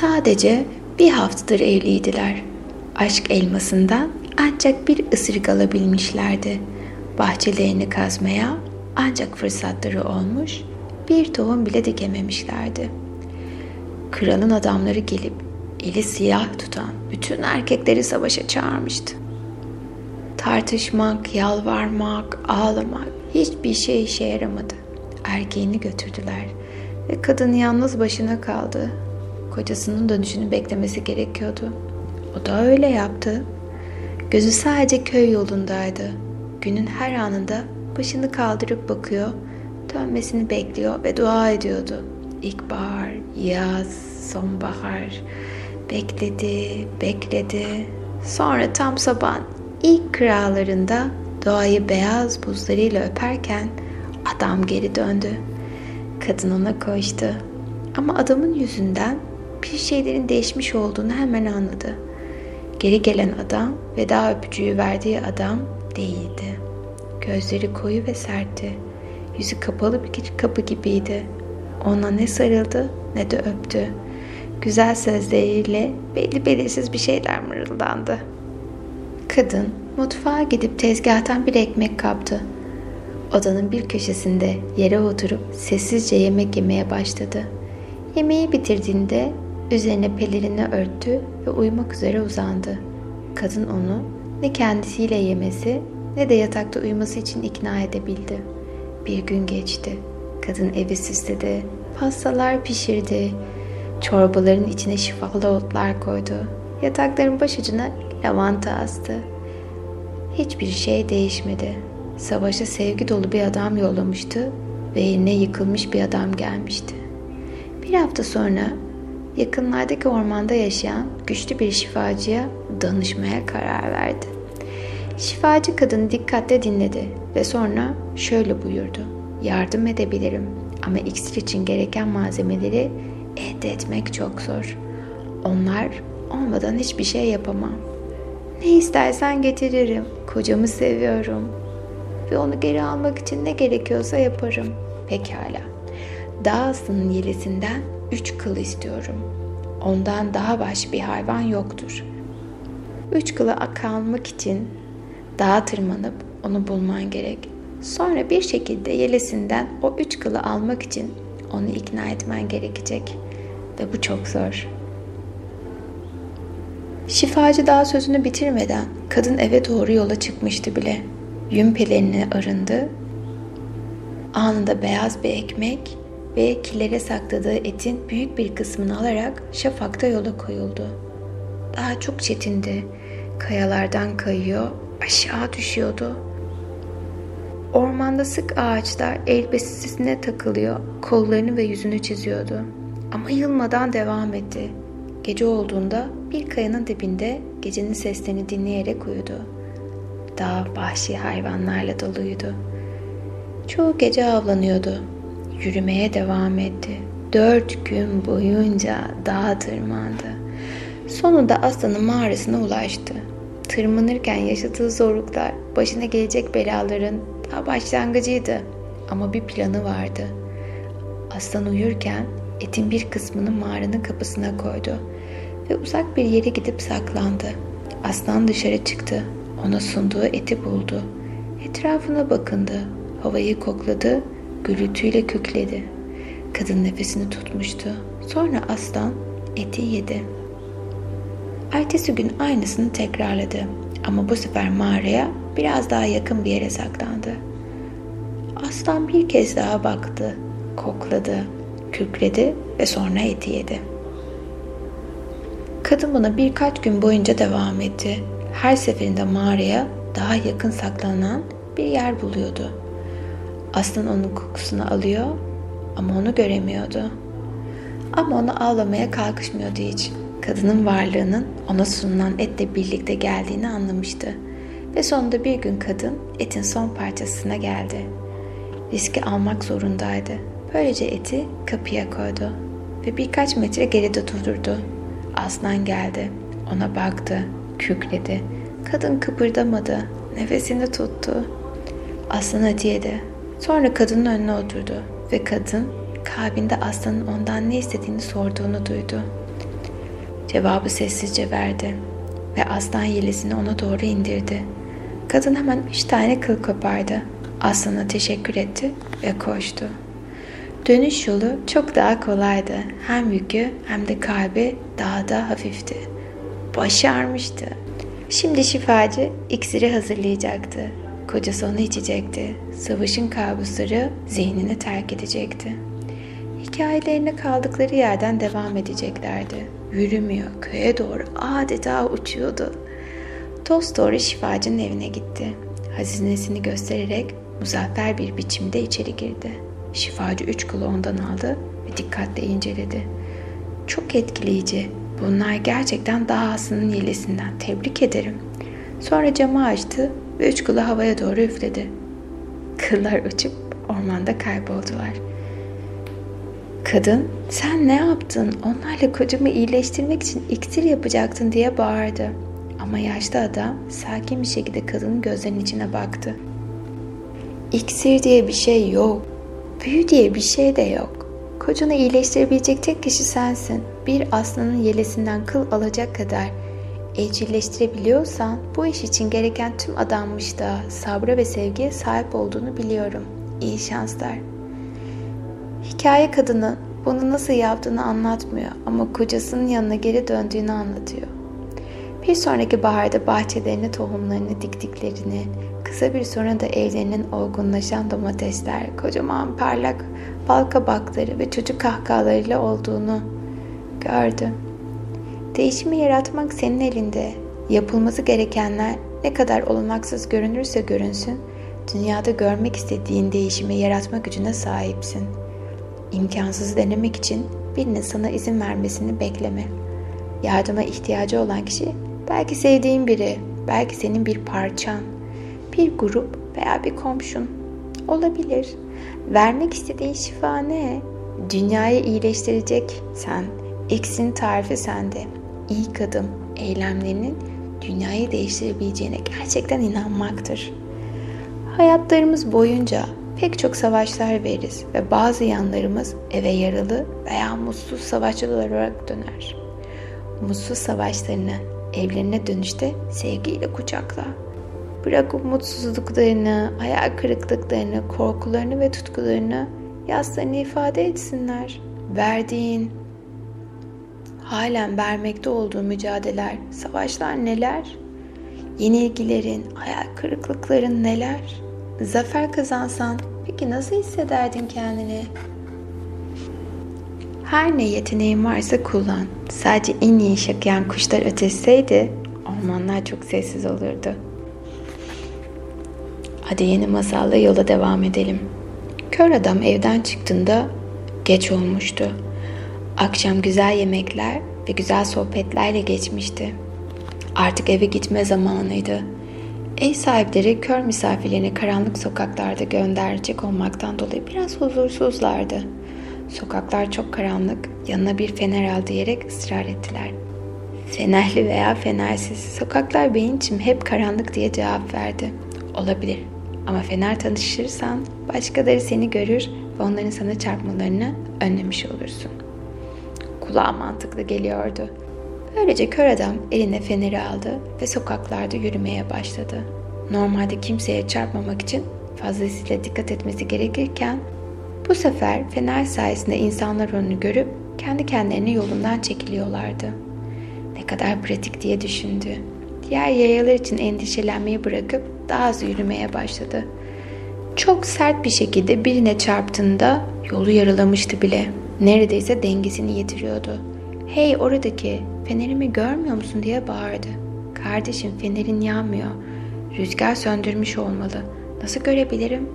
Sadece bir haftadır evliydiler. Aşk elmasından ancak bir ısırık alabilmişlerdi. Bahçelerini kazmaya ancak fırsatları olmuş, bir tohum bile dikememişlerdi. Kralın adamları gelip eli siyah tutan bütün erkekleri savaşa çağırmıştı. Tartışmak, yalvarmak, ağlamak hiçbir şey işe yaramadı. Erkeğini götürdüler ve kadın yalnız başına kaldı. Kocasının dönüşünü beklemesi gerekiyordu. O da öyle yaptı. Gözü sadece köy yolundaydı. Günün her anında başını kaldırıp bakıyor, dönmesini bekliyor ve dua ediyordu. İlkbahar, yaz, sonbahar. Bekledi, bekledi. Sonra tam sabahın ilk kıralarında doğayı beyaz buzlarıyla öperken adam geri döndü. Kadın ona koştu. Ama adamın yüzünden bir şeylerin değişmiş olduğunu hemen anladı. Geri gelen adam veda öpücüğü verdiği adam değildi. Gözleri koyu ve sertti. Yüzü kapalı bir kapı gibiydi. Ona ne sarıldı ne de öptü. Güzel sözleriyle belli belirsiz bir şeyler mırıldandı. Kadın mutfağa gidip tezgahtan bir ekmek kaptı. Odanın bir köşesinde yere oturup sessizce yemek yemeye başladı. Yemeği bitirdiğinde üzerine pelerini örttü ve uyumak üzere uzandı. Kadın onu ne kendisiyle yemesi ne de yatakta uyuması için ikna edebildi. Bir gün geçti. Kadın evi süsledi, pastalar pişirdi, çorbaların içine şifalı otlar koydu. Yatakların başucuna lavanta astı. Hiçbir şey değişmedi. Savaşa sevgi dolu bir adam yollamıştı ve yerine yıkılmış bir adam gelmişti. Bir hafta sonra yakınlardaki ormanda yaşayan güçlü bir şifacıya danışmaya karar verdi. Şifacı kadın dikkatle dinledi ve sonra şöyle buyurdu. Yardım edebilirim ama iksir için gereken malzemeleri elde etmek çok zor. Onlar olmadan hiçbir şey yapamam. Ne istersen getiririm. Kocamı seviyorum. Ve onu geri almak için ne gerekiyorsa yaparım. Pekala. Dağ aslanın yelesinden üç kıl istiyorum. Ondan daha baş bir hayvan yoktur. Üç kılı kalmak için dağa tırmanıp onu bulman gerek. Sonra bir şekilde yelesinden o üç kılı almak için onu ikna etmen gerekecek. Ve bu çok zor. Şifacı daha sözünü bitirmeden kadın eve doğru yola çıkmıştı bile. Yün pelerini arındı. Anında beyaz bir ekmek ve kilere sakladığı etin büyük bir kısmını alarak şafakta yola koyuldu. Daha çok çetindi. Kayalardan kayıyor, aşağı düşüyordu. Ormanda sık ağaçlar elbisesine takılıyor, kollarını ve yüzünü çiziyordu. Ama yılmadan devam etti. Gece olduğunda bir kayanın dibinde gecenin seslerini dinleyerek uyudu. Dağ vahşi hayvanlarla doluydu. Çoğu gece avlanıyordu. Yürümeye devam etti. Dört gün boyunca dağa tırmandı. Sonunda aslanın mağarasına ulaştı. Tırmanırken yaşadığı zorluklar başına gelecek belaların daha başlangıcıydı. Ama bir planı vardı. Aslan uyurken etin bir kısmını mağaranın kapısına koydu ve uzak bir yere gidip saklandı. Aslan dışarı çıktı. Ona sunduğu eti buldu. Etrafına bakındı. Havayı kokladı. Gürültüyle kükledi. Kadın nefesini tutmuştu. Sonra aslan eti yedi. Ertesi gün aynısını tekrarladı. Ama bu sefer mağaraya biraz daha yakın bir yere saklandı. Aslan bir kez daha baktı, kokladı, kükredi ve sonra eti yedi. Kadın buna birkaç gün boyunca devam etti. Her seferinde mağaraya daha yakın saklanan bir yer buluyordu. Aslan onun kokusunu alıyor ama onu göremiyordu. Ama onu ağlamaya kalkışmıyordu hiç. Kadının varlığının ona sunulan etle birlikte geldiğini anlamıştı. Ve sonunda bir gün kadın etin son parçasına geldi. Riski almak zorundaydı. Böylece eti kapıya koydu ve birkaç metre geride durdu. Aslan geldi. Ona baktı, kükredi. Kadın kıpırdamadı, nefesini tuttu. Aslan eti yedi. Sonra kadının önüne oturdu ve kadın kalbinde aslanın ondan ne istediğini sorduğunu duydu. Cevabı sessizce verdi ve aslan yelesini ona doğru indirdi. Kadın hemen üç tane kıl kopardı. Aslana teşekkür etti ve koştu. Dönüş yolu çok daha kolaydı. Hem yükü hem de kalbi daha da hafifti. Başarmıştı. Şimdi şifacı iksiri hazırlayacaktı. Kocası onu içecekti. Savaşın kabusları zihnini terk edecekti. Hikayelerine kaldıkları yerden devam edeceklerdi. Yürümüyor, köye doğru adeta uçuyordu. Doğru şifacının evine gitti. Hazinesini göstererek muzaffer bir biçimde içeri girdi. Şifacı üç kılı ondan aldı ve dikkatle inceledi. Çok etkileyici. Bunlar gerçekten daha asının yelesinden. Tebrik ederim. Sonra camı açtı ve üç kılı havaya doğru üfledi. Kıllar uçup ormanda kayboldular. Kadın sen ne yaptın? Onlarla kocamı iyileştirmek için iksir yapacaktın diye bağırdı. Ama yaşlı adam sakin bir şekilde kadının gözlerinin içine baktı. İksir diye bir şey yok. Büyü diye bir şey de yok. Kocanı iyileştirebilecek tek kişi sensin. Bir aslanın yelesinden kıl alacak kadar evcilleştirebiliyorsan bu iş için gereken tüm adanmış da sabra ve sevgiye sahip olduğunu biliyorum. İyi şanslar. Hikaye kadını bunu nasıl yaptığını anlatmıyor ama kocasının yanına geri döndüğünü anlatıyor. Bir sonraki baharda bahçelerine tohumlarını diktiklerini, kısa bir sonra da evlerinin olgunlaşan domatesler, kocaman parlak bal kabakları ve çocuk kahkahalarıyla olduğunu gördü. Değişimi yaratmak senin elinde. Yapılması gerekenler ne kadar olanaksız görünürse görünsün, dünyada görmek istediğin değişimi yaratma gücüne sahipsin. İmkansızı denemek için birinin sana izin vermesini bekleme. Yardıma ihtiyacı olan kişi belki sevdiğin biri, belki senin bir parçan, bir grup veya bir komşun olabilir. Vermek istediğin şifa ne? Dünyayı iyileştirecek sen. Eksin tarifi sende. İlk adım eylemlerinin dünyayı değiştirebileceğine gerçekten inanmaktır. Hayatlarımız boyunca pek çok savaşlar veririz ve bazı yanlarımız eve yaralı veya mutsuz savaşçılar olarak döner. Mutsuz savaşlarını evlerine dönüşte sevgiyle kucakla. Bırak umutsuzluklarını, hayal kırıklıklarını, korkularını ve tutkularını yaslarını ifade etsinler. Verdiğin, halen vermekte olduğu mücadeleler, savaşlar neler? Yenilgilerin, hayal kırıklıkların neler? Zafer kazansan peki nasıl hissederdin kendini? Her ne yeteneğin varsa kullan. Sadece en iyi şakayan kuşlar öteseydi ormanlar çok sessiz olurdu. Hadi yeni masalla yola devam edelim. Kör adam evden çıktığında geç olmuştu. Akşam güzel yemekler ve güzel sohbetlerle geçmişti. Artık eve gitme zamanıydı. Ev sahipleri kör misafirlerini karanlık sokaklarda gönderecek olmaktan dolayı biraz huzursuzlardı. Sokaklar çok karanlık, yanına bir fener al diyerek ısrar ettiler. Fenerli veya fenersiz, sokaklar benim için hep karanlık diye cevap verdi. Olabilir ama fener tanışırsan başkaları seni görür ve onların sana çarpmalarını önlemiş olursun. Kulağa mantıklı geliyordu. Böylece kör adam eline feneri aldı ve sokaklarda yürümeye başladı. Normalde kimseye çarpmamak için fazlasıyla dikkat etmesi gerekirken bu sefer fener sayesinde insanlar onu görüp kendi kendilerine yolundan çekiliyorlardı. Ne kadar pratik diye düşündü. Diğer yayalar için endişelenmeyi bırakıp daha az yürümeye başladı. Çok sert bir şekilde birine çarptığında yolu yaralamıştı bile. Neredeyse dengesini yitiriyordu. Hey oradaki fenerimi görmüyor musun diye bağırdı. Kardeşim fenerin yanmıyor. Rüzgar söndürmüş olmalı. Nasıl görebilirim?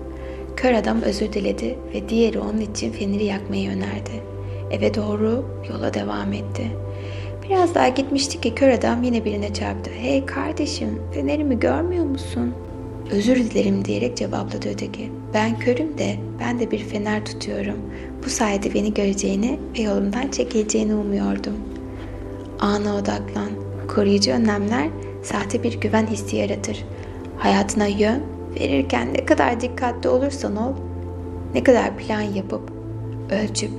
Kör adam özür diledi ve diğeri onun için feneri yakmayı önerdi. Eve doğru yola devam etti. Biraz daha gitmişti ki kör adam yine birine çarptı. Hey kardeşim fenerimi görmüyor musun? Özür dilerim diyerek cevapladı öteki. Ben körüm de ben de bir fener tutuyorum. Bu sayede beni göreceğini ve yolumdan çekileceğini umuyordum. Ana odaklan. Koruyucu önlemler sahte bir güven hissi yaratır. Hayatına yön verirken ne kadar dikkatli olursan ol, ne kadar plan yapıp, ölçüp,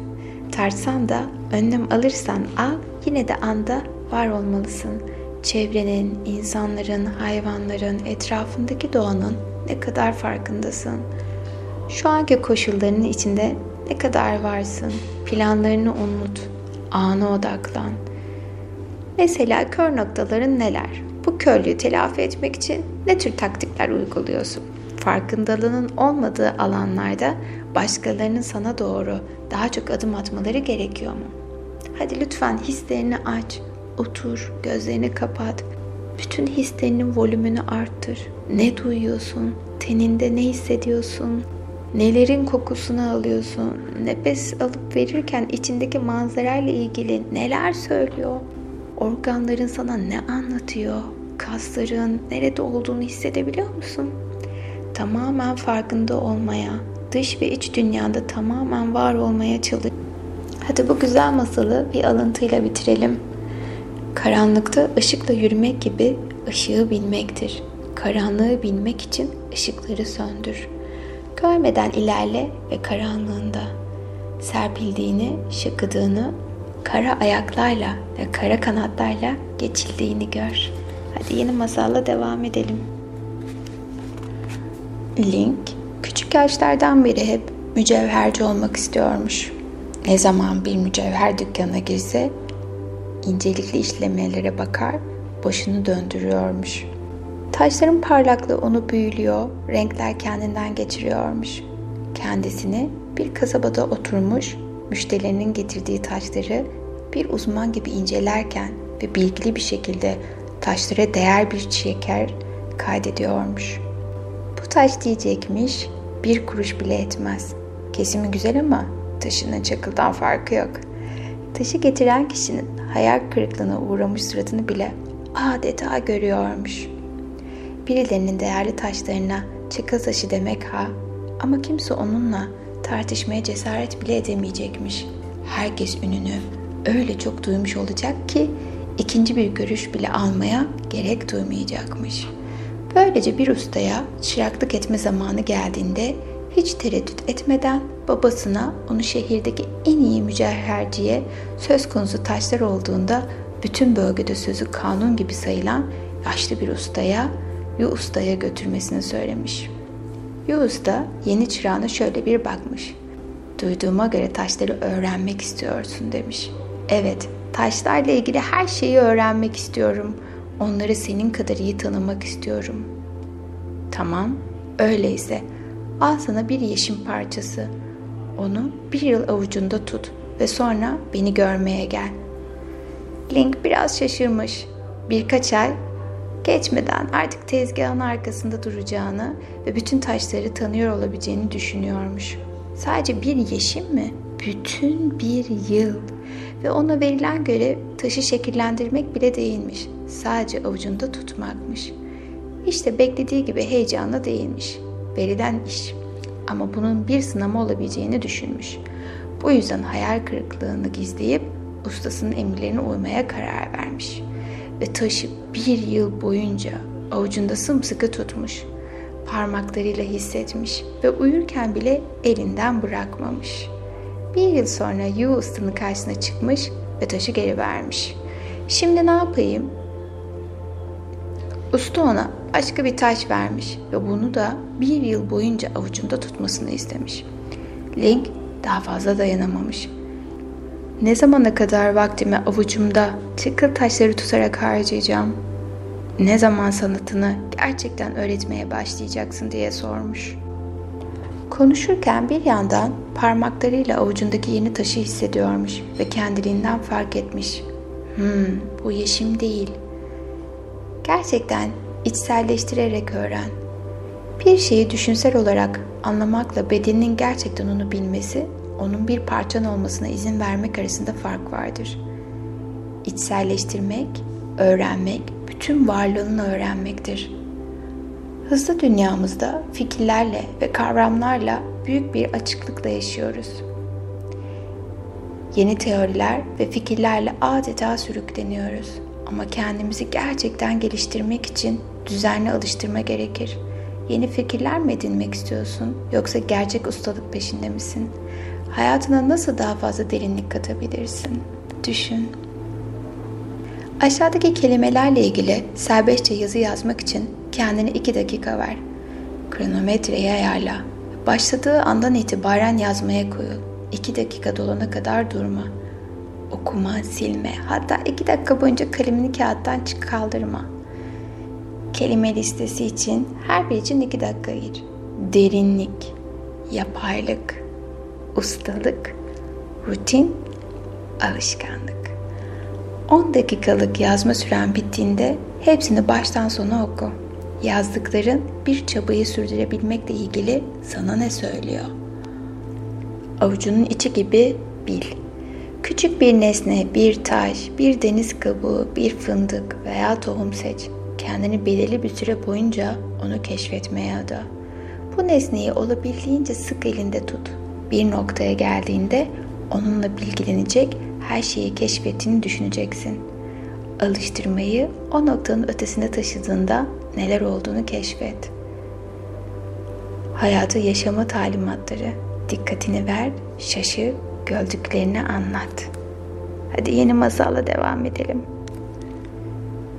tartsan da önlem alırsan al, yine de anda var olmalısın. Çevrenin, insanların, hayvanların, etrafındaki doğanın ne kadar farkındasın. Şu anki koşullarının içinde ne kadar varsın. Planlarını unut. Ana odaklan. Mesela kör noktaların neler? Bu körlüğü telafi etmek için ne tür taktikler uyguluyorsun? Farkındalığının olmadığı alanlarda başkalarının sana doğru daha çok adım atmaları gerekiyor mu? Hadi lütfen hislerini aç, otur, gözlerini kapat. Bütün hislerinin volümünü arttır. Ne duyuyorsun? Teninde ne hissediyorsun? Nelerin kokusunu alıyorsun? Nefes alıp verirken içindeki manzarayla ilgili neler söylüyor? Organların sana ne anlatıyor? Kasların nerede olduğunu hissedebiliyor musun? Tamamen farkında olmaya, dış ve iç dünyada tamamen var olmaya çalış. Hadi bu güzel masalı bir alıntıyla bitirelim. Karanlıkta ışıkla yürümek gibi ışığı bilmektir. Karanlığı bilmek için ışıkları söndür. Görmeden ilerle ve karanlığında serpildiğini, şıkıdığını, kara ayaklarla ve kara kanatlarla geçildiğini gör. Hadi yeni masalla devam edelim. Link, küçük yaşlardan beri hep mücevherci olmak istiyormuş. Ne zaman bir mücevher dükkanına girse incelikli işlemelere bakar, başını döndürüyormuş. Taşların parlaklığı onu büyülüyor, renkler kendinden geçiriyormuş. Kendisini bir kasabada oturmuş, müşterilerinin getirdiği taşları bir uzman gibi incelerken ve bilgili bir şekilde taşlara değer bir şeker kaydediyormuş. Bu taş diyecekmiş, bir kuruş bile etmez. Kesimi güzel ama taşının çakıldan farkı yok. Taşı getiren kişinin hayal kırıklığına uğramış suratını bile adeta görüyormuş. Birilerinin değerli taşlarına çakıl taşı demek ha ama kimse onunla tartışmaya cesaret bile edemeyecekmiş. Herkes ününü öyle çok duymuş olacak ki ikinci bir görüş bile almaya gerek duymayacakmış. Böylece bir ustaya çıraklık etme zamanı geldiğinde hiç tereddüt etmeden babasına onu şehirdeki en iyi mücevherciye söz konusu taşlar olduğunda bütün bölgede sözü kanun gibi sayılan yaşlı bir ustaya Yu ustaya götürmesini söylemiş. Yu yeni çırağına şöyle bir bakmış. Duyduğuma göre taşları öğrenmek istiyorsun demiş. Evet, taşlarla ilgili her şeyi öğrenmek istiyorum. Onları senin kadar iyi tanımak istiyorum. Tamam, öyleyse al sana bir yeşim parçası. Onu bir yıl avucunda tut ve sonra beni görmeye gel. Link biraz şaşırmış. Birkaç ay geçmeden artık tezgahın arkasında duracağını ve bütün taşları tanıyor olabileceğini düşünüyormuş. Sadece bir yeşim mi? Bütün bir yıl. Ve ona verilen görev taşı şekillendirmek bile değilmiş. Sadece avucunda tutmakmış. İşte beklediği gibi heyecanlı değilmiş. Verilen iş. Ama bunun bir sınama olabileceğini düşünmüş. Bu yüzden hayal kırıklığını gizleyip ustasının emirlerine uymaya karar vermiş. Ve taşı bir yıl boyunca avucunda sımsıkı tutmuş. Parmaklarıyla hissetmiş ve uyurken bile elinden bırakmamış. Bir yıl sonra Yu ustanın karşısına çıkmış ve taşı geri vermiş. Şimdi ne yapayım? Usta ona başka bir taş vermiş ve bunu da bir yıl boyunca avucunda tutmasını istemiş. Link daha fazla dayanamamış. Ne zamana kadar vaktimi avucumda çıkıl taşları tutarak harcayacağım? Ne zaman sanatını gerçekten öğretmeye başlayacaksın diye sormuş. Konuşurken bir yandan parmaklarıyla avucundaki yeni taşı hissediyormuş ve kendiliğinden fark etmiş. Hmm, bu yeşim değil. Gerçekten içselleştirerek öğren. Bir şeyi düşünsel olarak anlamakla bedeninin gerçekten onu bilmesi, onun bir parçan olmasına izin vermek arasında fark vardır. İçselleştirmek, öğrenmek, bütün varlığını öğrenmektir. Hızlı dünyamızda fikirlerle ve kavramlarla büyük bir açıklıkla yaşıyoruz. Yeni teoriler ve fikirlerle adeta sürükleniyoruz. Ama kendimizi gerçekten geliştirmek için düzenli alıştırma gerekir. Yeni fikirler mi edinmek istiyorsun yoksa gerçek ustalık peşinde misin? Hayatına nasıl daha fazla derinlik katabilirsin? Düşün. Aşağıdaki kelimelerle ilgili serbestçe yazı yazmak için kendine iki dakika ver. Kronometreyi ayarla. Başladığı andan itibaren yazmaya koyul. İki dakika dolana kadar durma. Okuma, silme, hatta iki dakika boyunca kalemini kağıttan çık kaldırma. Kelime listesi için her bir için iki dakika ayır. Derinlik, yapaylık, ustalık, rutin, alışkanlık. 10 dakikalık yazma süren bittiğinde hepsini baştan sona oku. Yazdıkların bir çabayı sürdürebilmekle ilgili sana ne söylüyor? Avucunun içi gibi bil. Küçük bir nesne, bir taş, bir deniz kabuğu, bir fındık veya tohum seç. Kendini belirli bir süre boyunca onu keşfetmeye ada. Bu nesneyi olabildiğince sık elinde tut. Bir noktaya geldiğinde onunla bilgilenecek her şeyi keşfettiğini düşüneceksin. Alıştırmayı o noktanın ötesine taşıdığında neler olduğunu keşfet. Hayatı yaşama talimatları. Dikkatini ver, şaşı, gördüklerini anlat. Hadi yeni masalla devam edelim.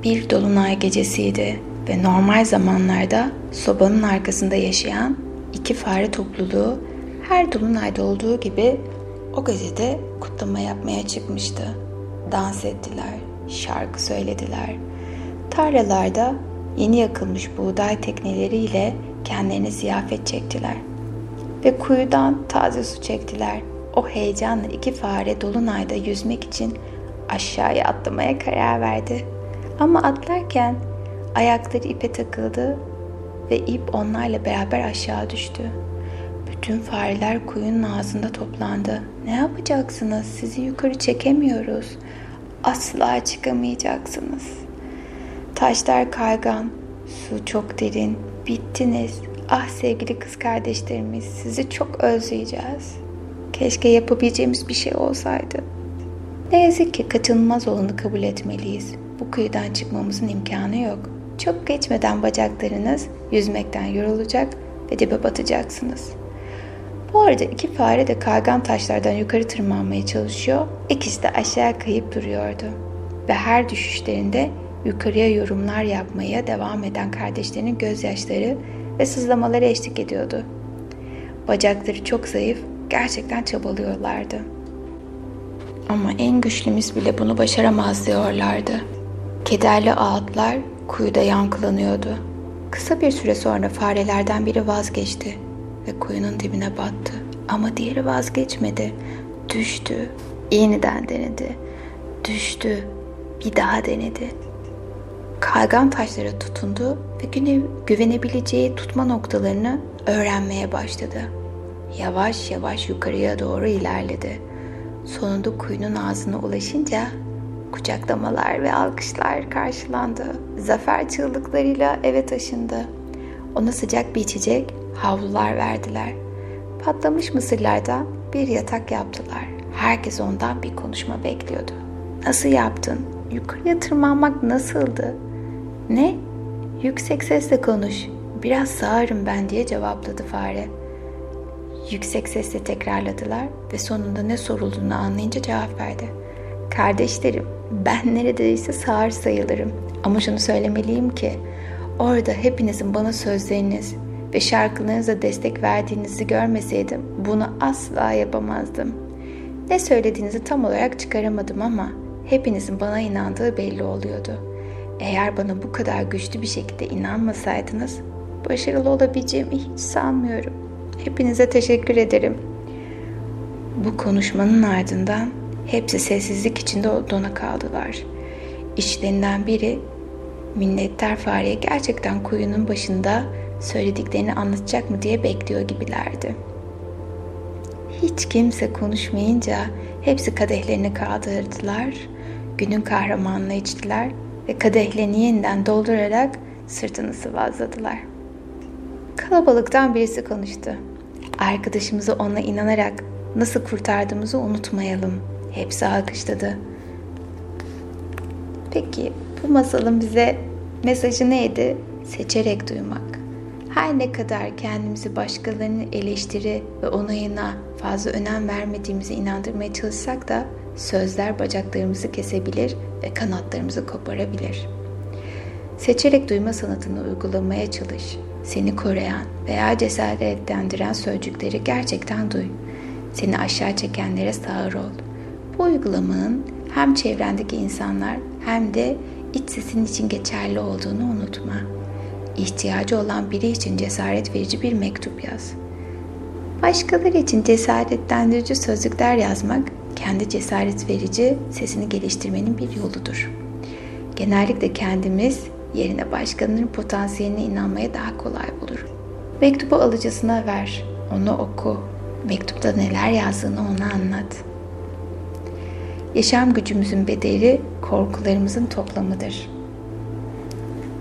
Bir dolunay gecesiydi ve normal zamanlarda sobanın arkasında yaşayan iki fare topluluğu her dolunayda olduğu gibi o gecede kutlama yapmaya çıkmıştı. Dans ettiler, şarkı söylediler. Tarlalarda yeni yakılmış buğday tekneleriyle kendilerine ziyafet çektiler. Ve kuyudan taze su çektiler. O heyecanla iki fare dolunayda yüzmek için aşağıya atlamaya karar verdi. Ama atlarken ayakları ipe takıldı ve ip onlarla beraber aşağı düştü. Bütün fareler kuyunun ağzında toplandı. Ne yapacaksınız? Sizi yukarı çekemiyoruz. Asla çıkamayacaksınız. Taşlar kaygan, su çok derin. Bittiniz. Ah sevgili kız kardeşlerimiz, sizi çok özleyeceğiz. Keşke yapabileceğimiz bir şey olsaydı. Ne yazık ki kaçınılmaz olanı kabul etmeliyiz. Bu kıyıdan çıkmamızın imkanı yok. Çok geçmeden bacaklarınız yüzmekten yorulacak ve dibe batacaksınız.'' Bu arada iki fare de kaygan taşlardan yukarı tırmanmaya çalışıyor. İkisi de aşağı kayıp duruyordu. Ve her düşüşlerinde yukarıya yorumlar yapmaya devam eden kardeşlerinin gözyaşları ve sızlamaları eşlik ediyordu. Bacakları çok zayıf, gerçekten çabalıyorlardı. Ama en güçlümüz bile bunu başaramaz diyorlardı. Kederli ağıtlar kuyuda yankılanıyordu. Kısa bir süre sonra farelerden biri vazgeçti ve kuyunun dibine battı. Ama diğeri vazgeçmedi. Düştü. Yeniden denedi. Düştü. Bir daha denedi. Kaygan taşlara tutundu ve güne, güvenebileceği tutma noktalarını öğrenmeye başladı. Yavaş yavaş yukarıya doğru ilerledi. Sonunda kuyunun ağzına ulaşınca kucaklamalar ve alkışlar karşılandı. Zafer çığlıklarıyla eve taşındı. Ona sıcak bir içecek havlular verdiler. Patlamış mısırlardan bir yatak yaptılar. Herkes ondan bir konuşma bekliyordu. Nasıl yaptın? Yukarıya tırmanmak nasıldı? Ne? Yüksek sesle konuş. Biraz sağırım ben diye cevapladı fare. Yüksek sesle tekrarladılar ve sonunda ne sorulduğunu anlayınca cevap verdi. Kardeşlerim, ben neredeyse sağır sayılırım. Ama şunu söylemeliyim ki, orada hepinizin bana sözleriniz, ve şarkılarınıza destek verdiğinizi görmeseydim bunu asla yapamazdım. Ne söylediğinizi tam olarak çıkaramadım ama hepinizin bana inandığı belli oluyordu. Eğer bana bu kadar güçlü bir şekilde inanmasaydınız başarılı olabileceğimi hiç sanmıyorum. Hepinize teşekkür ederim. Bu konuşmanın ardından hepsi sessizlik içinde dona kaldılar. İçlerinden biri minnettar fareye gerçekten kuyunun başında söylediklerini anlatacak mı diye bekliyor gibilerdi. Hiç kimse konuşmayınca hepsi kadehlerini kaldırdılar, günün kahramanını içtiler ve kadehlerini yeniden doldurarak sırtını sıvazladılar. Kalabalıktan birisi konuştu. Arkadaşımızı ona inanarak nasıl kurtardığımızı unutmayalım. Hepsi alkışladı. Peki bu masalın bize mesajı neydi? Seçerek duymak. Her ne kadar kendimizi başkalarının eleştiri ve onayına fazla önem vermediğimizi inandırmaya çalışsak da sözler bacaklarımızı kesebilir ve kanatlarımızı koparabilir. Seçerek duyma sanatını uygulamaya çalış. Seni koruyan veya cesaretlendiren sözcükleri gerçekten duy. Seni aşağı çekenlere sağır ol. Bu uygulamanın hem çevrendeki insanlar hem de iç sesin için geçerli olduğunu unutma. İhtiyacı olan biri için cesaret verici bir mektup yaz. Başkaları için cesaretlendirici sözcükler yazmak, kendi cesaret verici sesini geliştirmenin bir yoludur. Genellikle kendimiz yerine başkalarının potansiyeline inanmaya daha kolay bulur. Mektubu alıcısına ver, onu oku. Mektupta neler yazdığını ona anlat. Yaşam gücümüzün bedeli korkularımızın toplamıdır.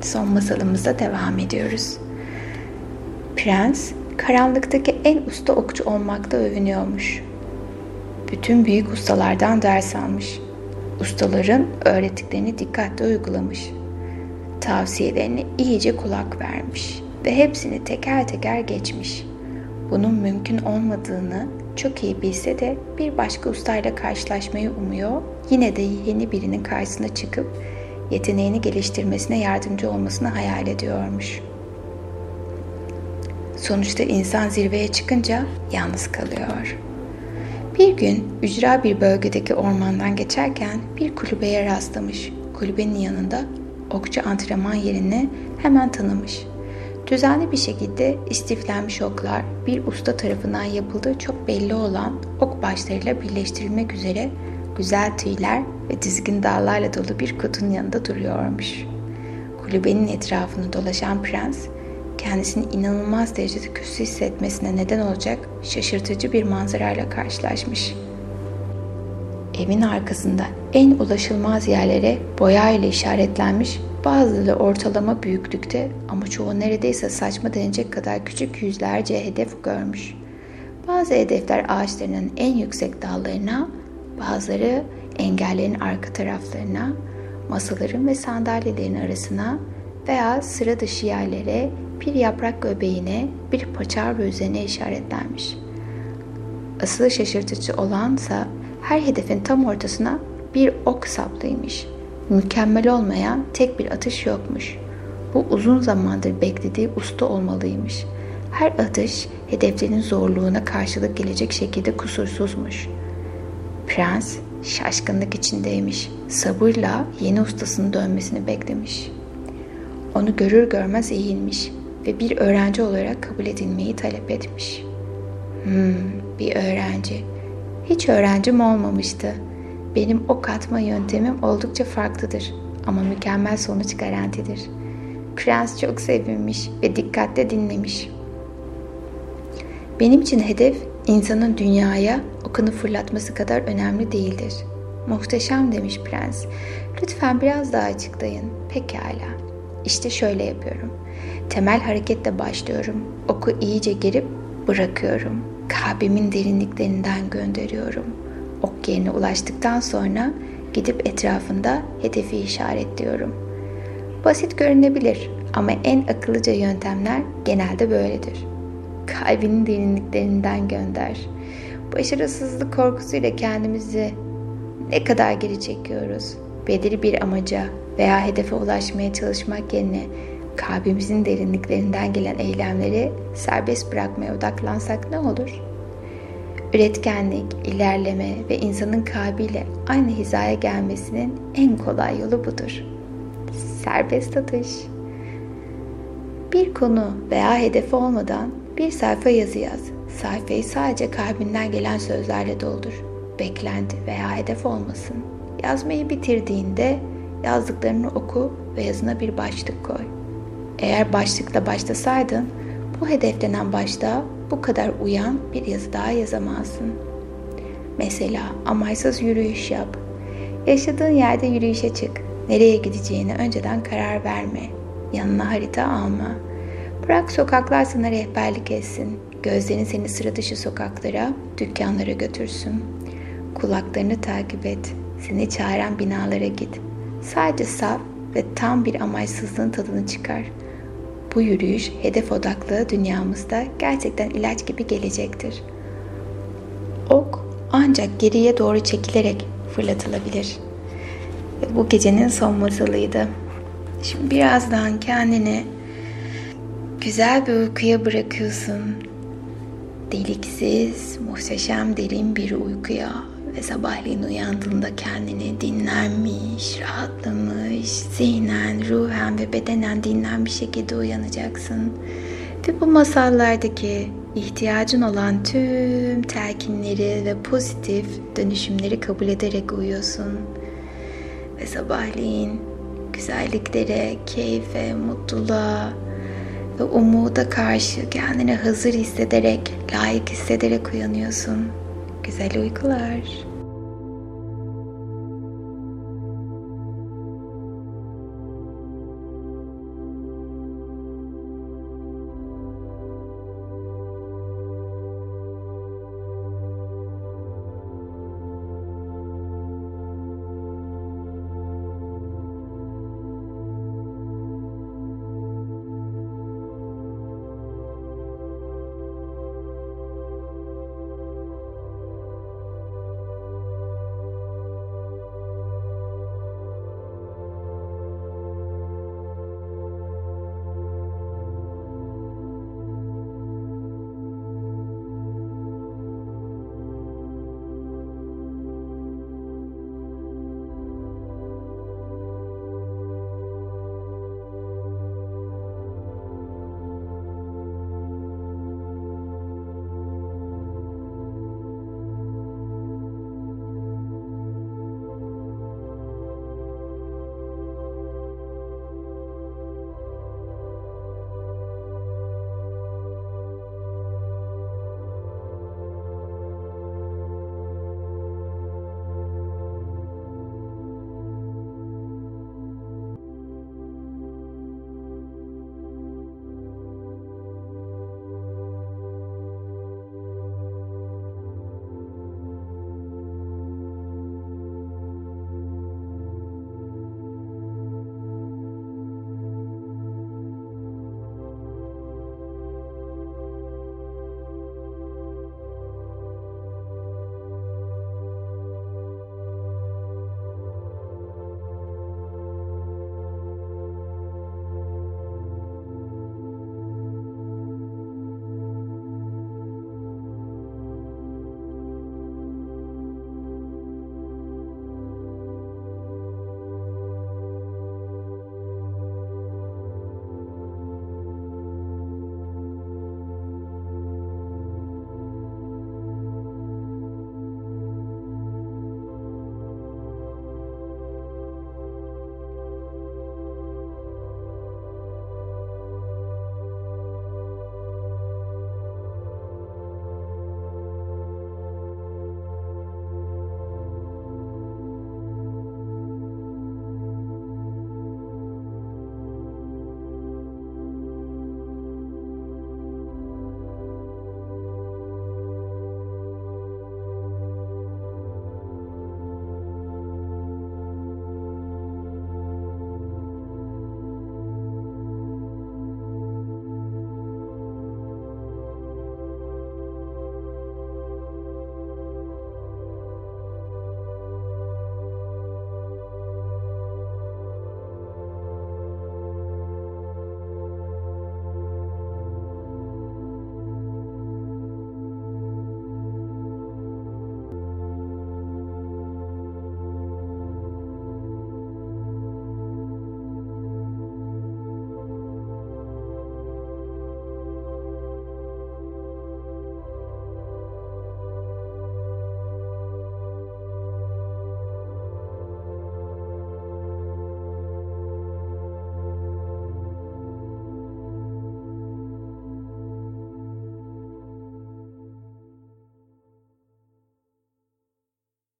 Son masalımıza devam ediyoruz. Prens, karanlıktaki en usta okçu olmakta övünüyormuş. Bütün büyük ustalardan ders almış. Ustaların öğrettiklerini dikkatle uygulamış. Tavsiyelerine iyice kulak vermiş ve hepsini teker teker geçmiş. Bunun mümkün olmadığını çok iyi bilse de bir başka ustayla karşılaşmayı umuyor. Yine de yeni birinin karşısına çıkıp yeteneğini geliştirmesine yardımcı olmasını hayal ediyormuş. Sonuçta insan zirveye çıkınca yalnız kalıyor. Bir gün ücra bir bölgedeki ormandan geçerken bir kulübeye rastlamış. Kulübenin yanında okçu antrenman yerini hemen tanımış. Düzenli bir şekilde istiflenmiş oklar bir usta tarafından yapıldığı çok belli olan ok başlarıyla birleştirilmek üzere güzel tüyler ve dizgin dağlarla dolu bir kutunun yanında duruyormuş. Kulübenin etrafını dolaşan prens kendisini inanılmaz derecede kötü hissetmesine neden olacak şaşırtıcı bir manzarayla karşılaşmış. Evin arkasında en ulaşılmaz yerlere boya ile işaretlenmiş bazıları ortalama büyüklükte ama çoğu neredeyse saçma denecek kadar küçük yüzlerce hedef görmüş. Bazı hedefler ağaçlarının en yüksek dallarına, bazıları engellerin arka taraflarına, masaların ve sandalyelerin arasına veya sıra dışı yerlere, bir yaprak göbeğine, bir paçavra üzerine işaretlenmiş. Asıl şaşırtıcı olansa her hedefin tam ortasına bir ok saplıymış. Mükemmel olmayan tek bir atış yokmuş. Bu uzun zamandır beklediği usta olmalıymış. Her atış hedeflerin zorluğuna karşılık gelecek şekilde kusursuzmuş. Prens şaşkınlık içindeymiş. Sabırla yeni ustasının dönmesini beklemiş. Onu görür görmez eğilmiş ve bir öğrenci olarak kabul edilmeyi talep etmiş. Hmm, bir öğrenci. Hiç öğrencim olmamıştı. Benim ok atma yöntemim oldukça farklıdır ama mükemmel sonuç garantidir. Prens çok sevinmiş ve dikkatle dinlemiş. Benim için hedef insanın dünyaya okunu fırlatması kadar önemli değildir. Muhteşem demiş prens. Lütfen biraz daha açıklayın. Pekala. İşte şöyle yapıyorum. Temel hareketle başlıyorum. Oku iyice gerip bırakıyorum. Kalbimin derinliklerinden gönderiyorum. Ok yerine ulaştıktan sonra gidip etrafında hedefi işaretliyorum. Basit görünebilir ama en akıllıca yöntemler genelde böyledir. Kalbinin derinliklerinden gönder. Başarısızlık korkusuyla kendimizi ne kadar geri çekiyoruz. Belirli bir amaca veya hedefe ulaşmaya çalışmak yerine kalbimizin derinliklerinden gelen eylemleri serbest bırakmaya odaklansak ne olur? Üretkenlik, ilerleme ve insanın kalbiyle aynı hizaya gelmesinin en kolay yolu budur. Serbest atış. Bir konu veya hedefi olmadan bir sayfa yazı yaz. Sayfayı sadece kalbinden gelen sözlerle doldur. Beklenti veya hedef olmasın. Yazmayı bitirdiğinde yazdıklarını oku ve yazına bir başlık koy. Eğer başlıkla başlasaydın bu hedeflenen başlığa bu kadar uyan bir yazı daha yazamazsın. Mesela amaysız yürüyüş yap. Yaşadığın yerde yürüyüşe çık. Nereye gideceğini önceden karar verme. Yanına harita alma. Bırak sokaklar sana rehberlik etsin. Gözlerin seni sıra dışı sokaklara, dükkanlara götürsün. Kulaklarını takip et. Seni çağıran binalara git. Sadece saf ve tam bir amaçsızlığın tadını çıkar. Bu yürüyüş hedef odaklı dünyamızda gerçekten ilaç gibi gelecektir. Ok ancak geriye doğru çekilerek fırlatılabilir. Bu gecenin son masalıydı. Şimdi birazdan kendini güzel bir uykuya bırakıyorsun. Deliksiz, muhteşem derin bir uykuya ve sabahleyin uyandığında kendini dinlenmiş, rahatlamış, zihnen, ruhen ve bedenen dinlenmiş şekilde uyanacaksın. Ve bu masallardaki ihtiyacın olan tüm telkinleri ve pozitif dönüşümleri kabul ederek uyuyorsun. Ve sabahleyin güzelliklere, keyfe, mutluluğa ve umuda karşı kendini hazır hissederek, layık hissederek uyanıyorsun. Güzel uykular.